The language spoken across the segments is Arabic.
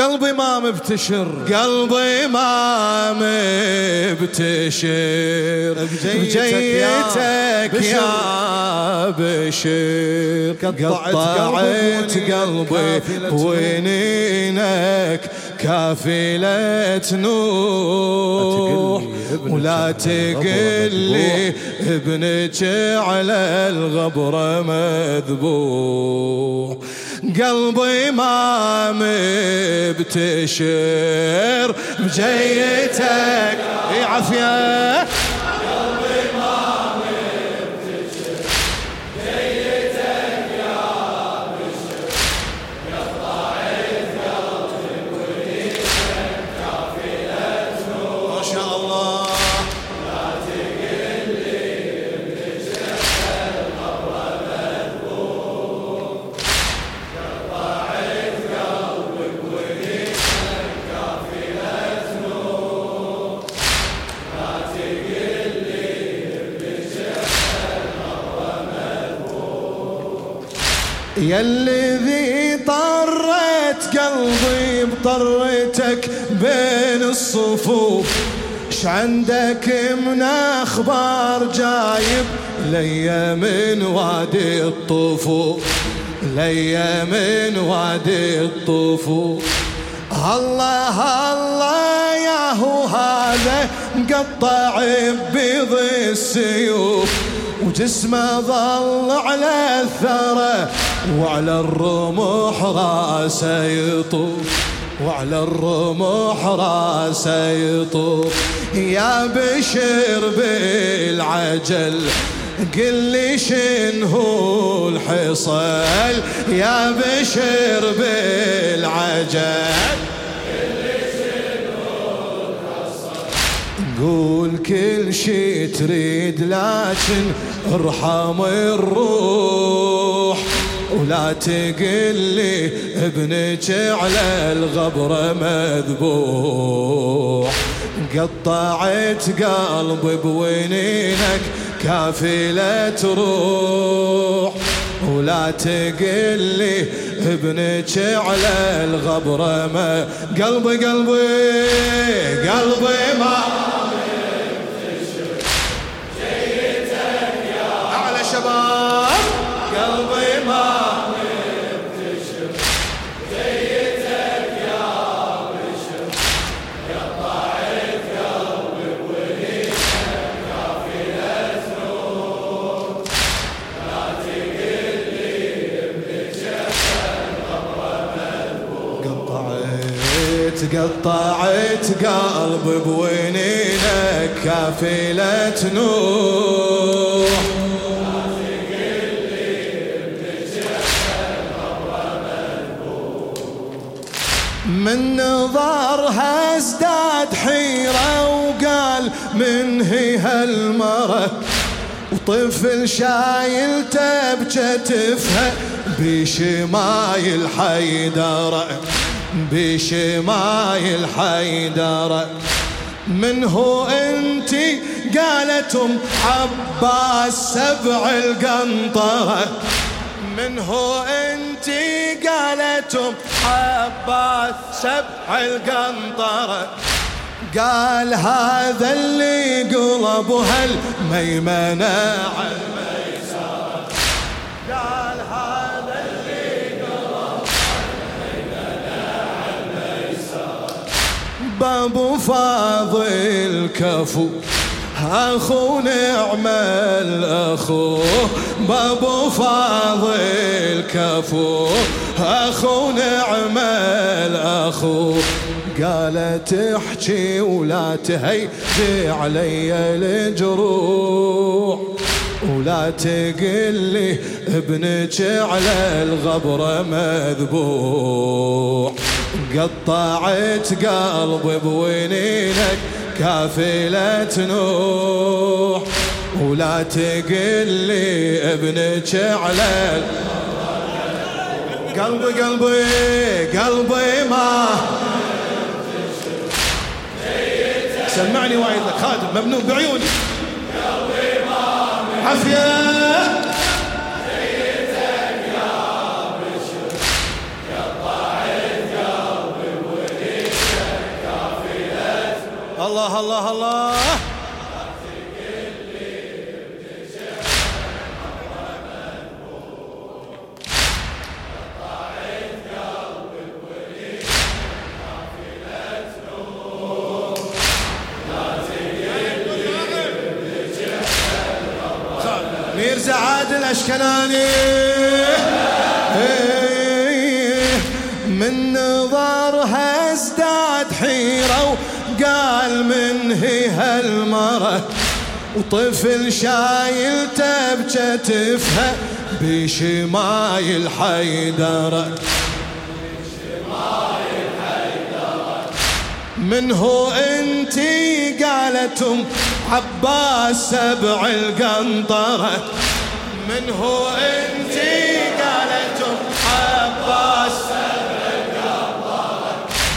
قلبي ما مبتشر. قلبي ما مبتشر. بجيتك يا بشر. قطعت قلبي وينينك كافلة نوح. ولا تقلي ابنك على الغبرة مذبوح. قلبي ما مبتشر بجيتك عافية. يا الذي طرت قلبي بطرتك بين الصفوف. ش عندك من أخبار جايب ليا من وادي الطفوف؟ ليا من وادي الطفوف. الله الله يا هو هذا مقطع بيض السيوف وجسمه ظل على الثرى. وعلى الرمح راسه يطوف. وعلى الرمح راسه يطوف. يا بشر بالعجل قل لي شنو الحصل. يا بشر بالعجل قول كل شي تريد لكن ارحم الروح. ولا تقل لي ابنك على الغبرة مذبوح. قطعت قلبي بوينينك كافلة روح ولا تقل لي ابنك على الغبرة ما قلبي قلبي قلبي ما كافلة نوح. من نظرها ازداد حيرة وقال من هي هالمرة؟ وطفل شايلته بكتفها بشمايل حيدرة بشمايل حيدر من هو انتي قالتم عباس سبع القنطرة. من هو انتي قالتم عباس سبع القنطرة. قال هذا اللي قلب هالميمنة بابو فاضل كفو. أخو نعم الأخو بابو فاضل كفو. أخو نعم الأخو قالت احكي ولا تهيجي علي الجروح. ولا تقلي ابنك على الغبرة مذبوح. قطعت قلبي بوينينك كافلة نوح ولا تقلي ابنك على قلبي قلبي قلبي ما. سمعني وايد لك خادم ممنوع بعيوني. قلبي ما. عافية. الله الله الله. ميرزا عادل الاشكناني من نظرها ازداد حيرة وقال من هي هالمرة. وطفل شايلته بكتفها بشمايل حيدرة. من هو انتي قالتم عباس سبع القنطرة. من هو انتي قالتم عباس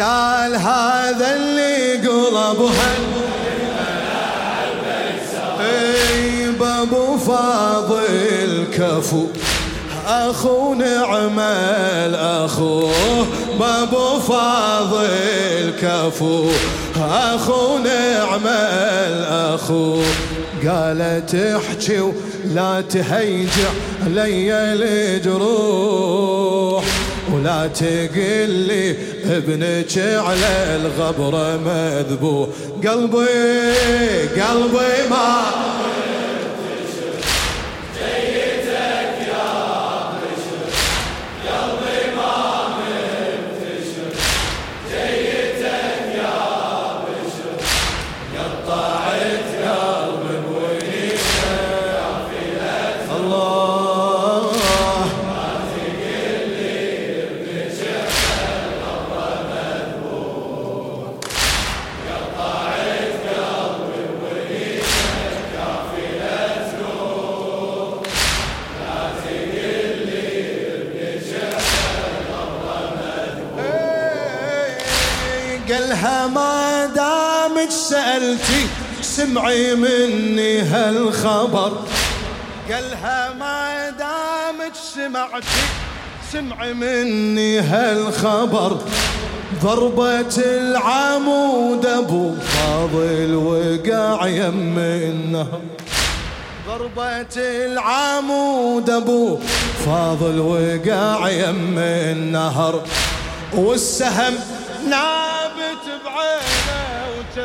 قال هذا اللي قلبها أبو فاضل كفو. أخو نعم الأخو. بابو فاضل كفو. أخو نعم الأخو. قالت احكي ولا تهيجع لي الجروح. ولا تقل لي ابنك على الغبره مذبوح. قلبي قلبي ما ما دامك سألتي سمعي مني هالخبر. قالها ما دامك سمعتي سمعي مني هالخبر. ضربة العمود أبو فاضل وقع يم النهر ضربة العمود أبو فاضل وقع يم النهر والسهم نابت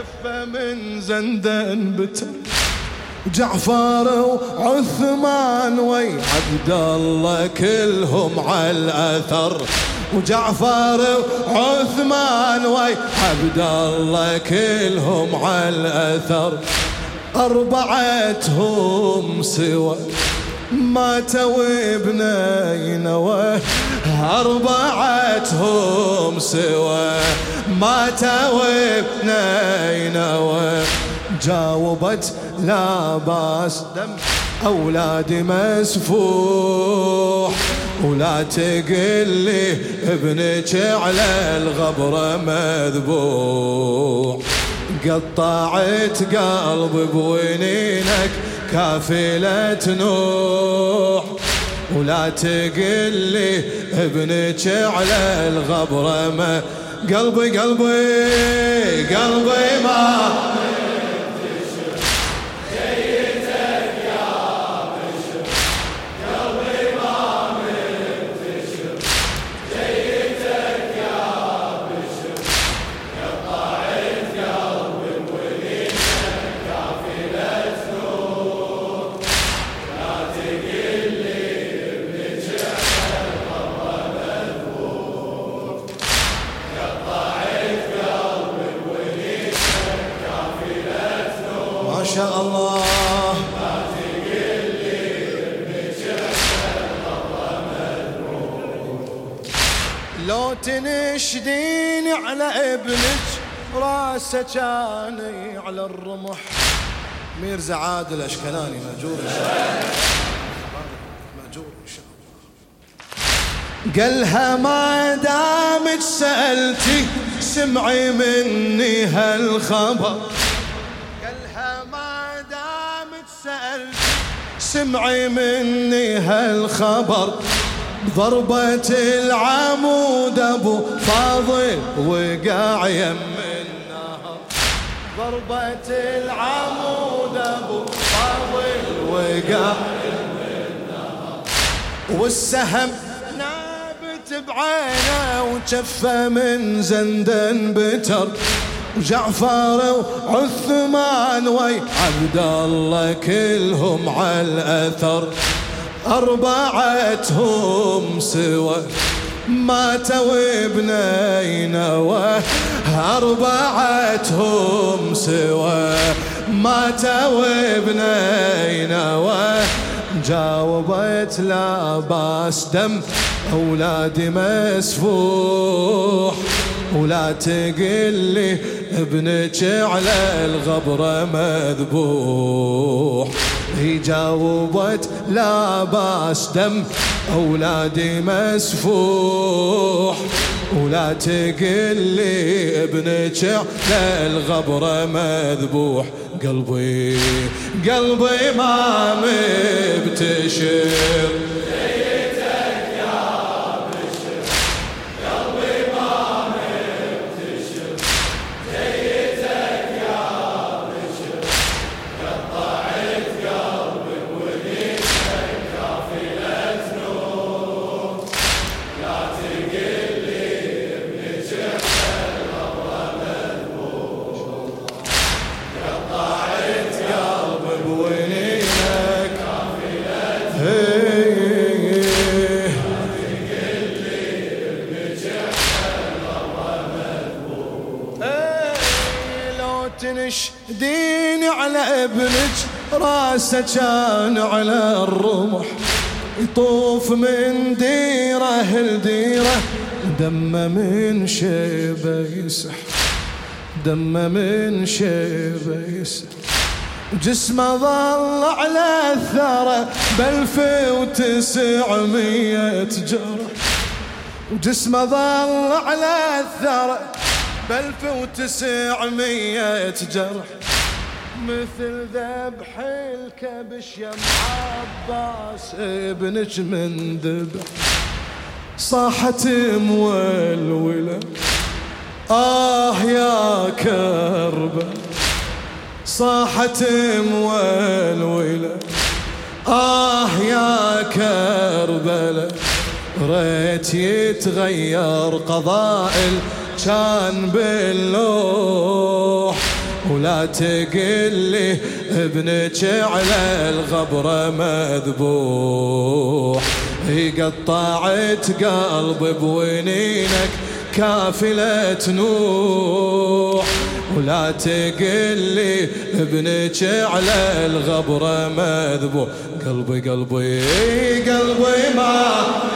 وجفه من زندان بتر جعفر وعثمان وي عبد الله كلهم على الأثر. وجعفر وعثمان وي عبد الله كلهم على الأثر. أربعتهم سوى ماتوا ابني نوى أربعتهم سوى ماتوا ابني نوى جاوبت لا بأس. دم. أولادي مسفوح. ولا تقل لي ابنك على الغبرة مذبوح. قطعت قلبي بونينك كافلة نوح. ولا تقل لي ابنك على الغبرة ما قلبي قلبي قلبي ما تنشدين على ابنك راسه كان على الرمح. ميرزا عادل الأشكلاني مأجور إن شاء الله. مأجور إن شاء الله. قالها ما دامك سألتي سمعي مني هالخبر. قالها ما دامك سألتي سمعي مني هالخبر. ضربة العمود أبو فاضل وقع يم النهر ضربة العمود أبو فاضل وقع والسهم نابت بعينه وجفه من زندن بتر. وجعفر وعثمان وي عبد الله كلهم على الأثر. أربعتهم سوى ماتوا بنينوى أربعتهم سوى ماتوا بنينوى جاوبت لا بأس دم أولادي مسفوح. ولا تقل لي ابنك على الغبرة مذبوح. هي جاوبت لا بأس دم أولادي مسفوح. ولا تقل لي ابنك على الغبرة مذبوح. قلبي قلبي ما مبتشر. ديني على ابنك راسه كان على الرمح. يطوف من ديره لديره دمه من شيبه يسح. دمه من شيبه يسح. جسمه ظل على الثرى بألف وتسعمية جرح وجسمه ظل على الثرى بألف وتسعمية جرح مثل ذبح الكبش يا عباس ابنك من ذبح صاحت مولولة. آه يا كربة. صاحت مولولة. آه يا كربلة. ريت يتغير قضاء كان باللوح. ولا تقل لي ابنك على الغبرة مذبوح. قطعت قلبي بونينك كافلة نوح. ولا تقل لي ابنك على الغبرة مذبوح. قلبي قلبي قلبي ما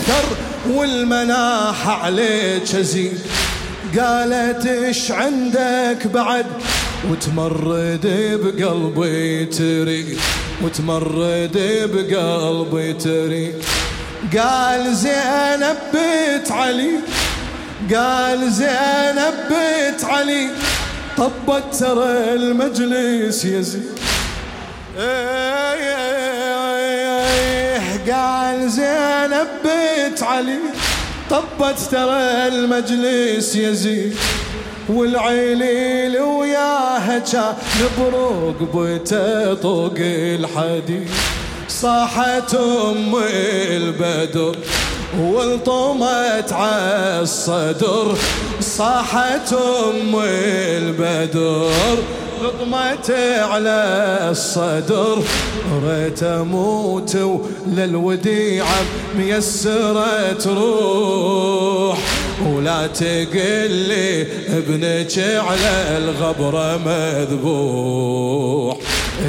أكثر والمناح عليك أزيد. قالت إيش عندك بعد؟ وتمرد بقلبي تريد. وتمرد بقلبي تريد. قال زينب بيت علي. قال زينب بيت علي. طبت ترى المجلس يزيد. إيه إيه. قال زينب بيت علي طبت ترى المجلس يزيد. والعليل وياها كان برقبته طوق الحديد. صاحت أم البدر والطمت عالصدر صاحت أم البدر لطمت على الصدر. ريت أموت وللوديعة ميسرة تروح. ولا تقل لي ابنك على الغبرة مذبوح.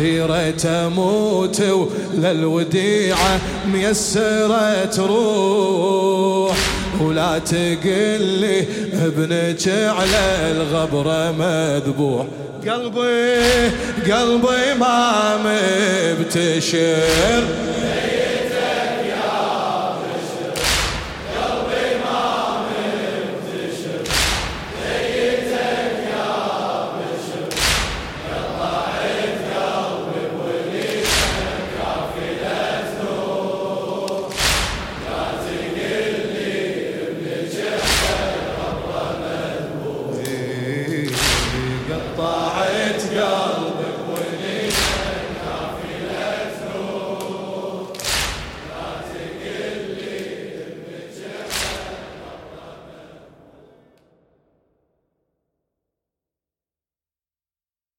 ريت أموت وللوديعة ميسرة تروح ولا تقل لي ابنك على الغبرة مذبوح. قلبي قلبي ما مبتشر.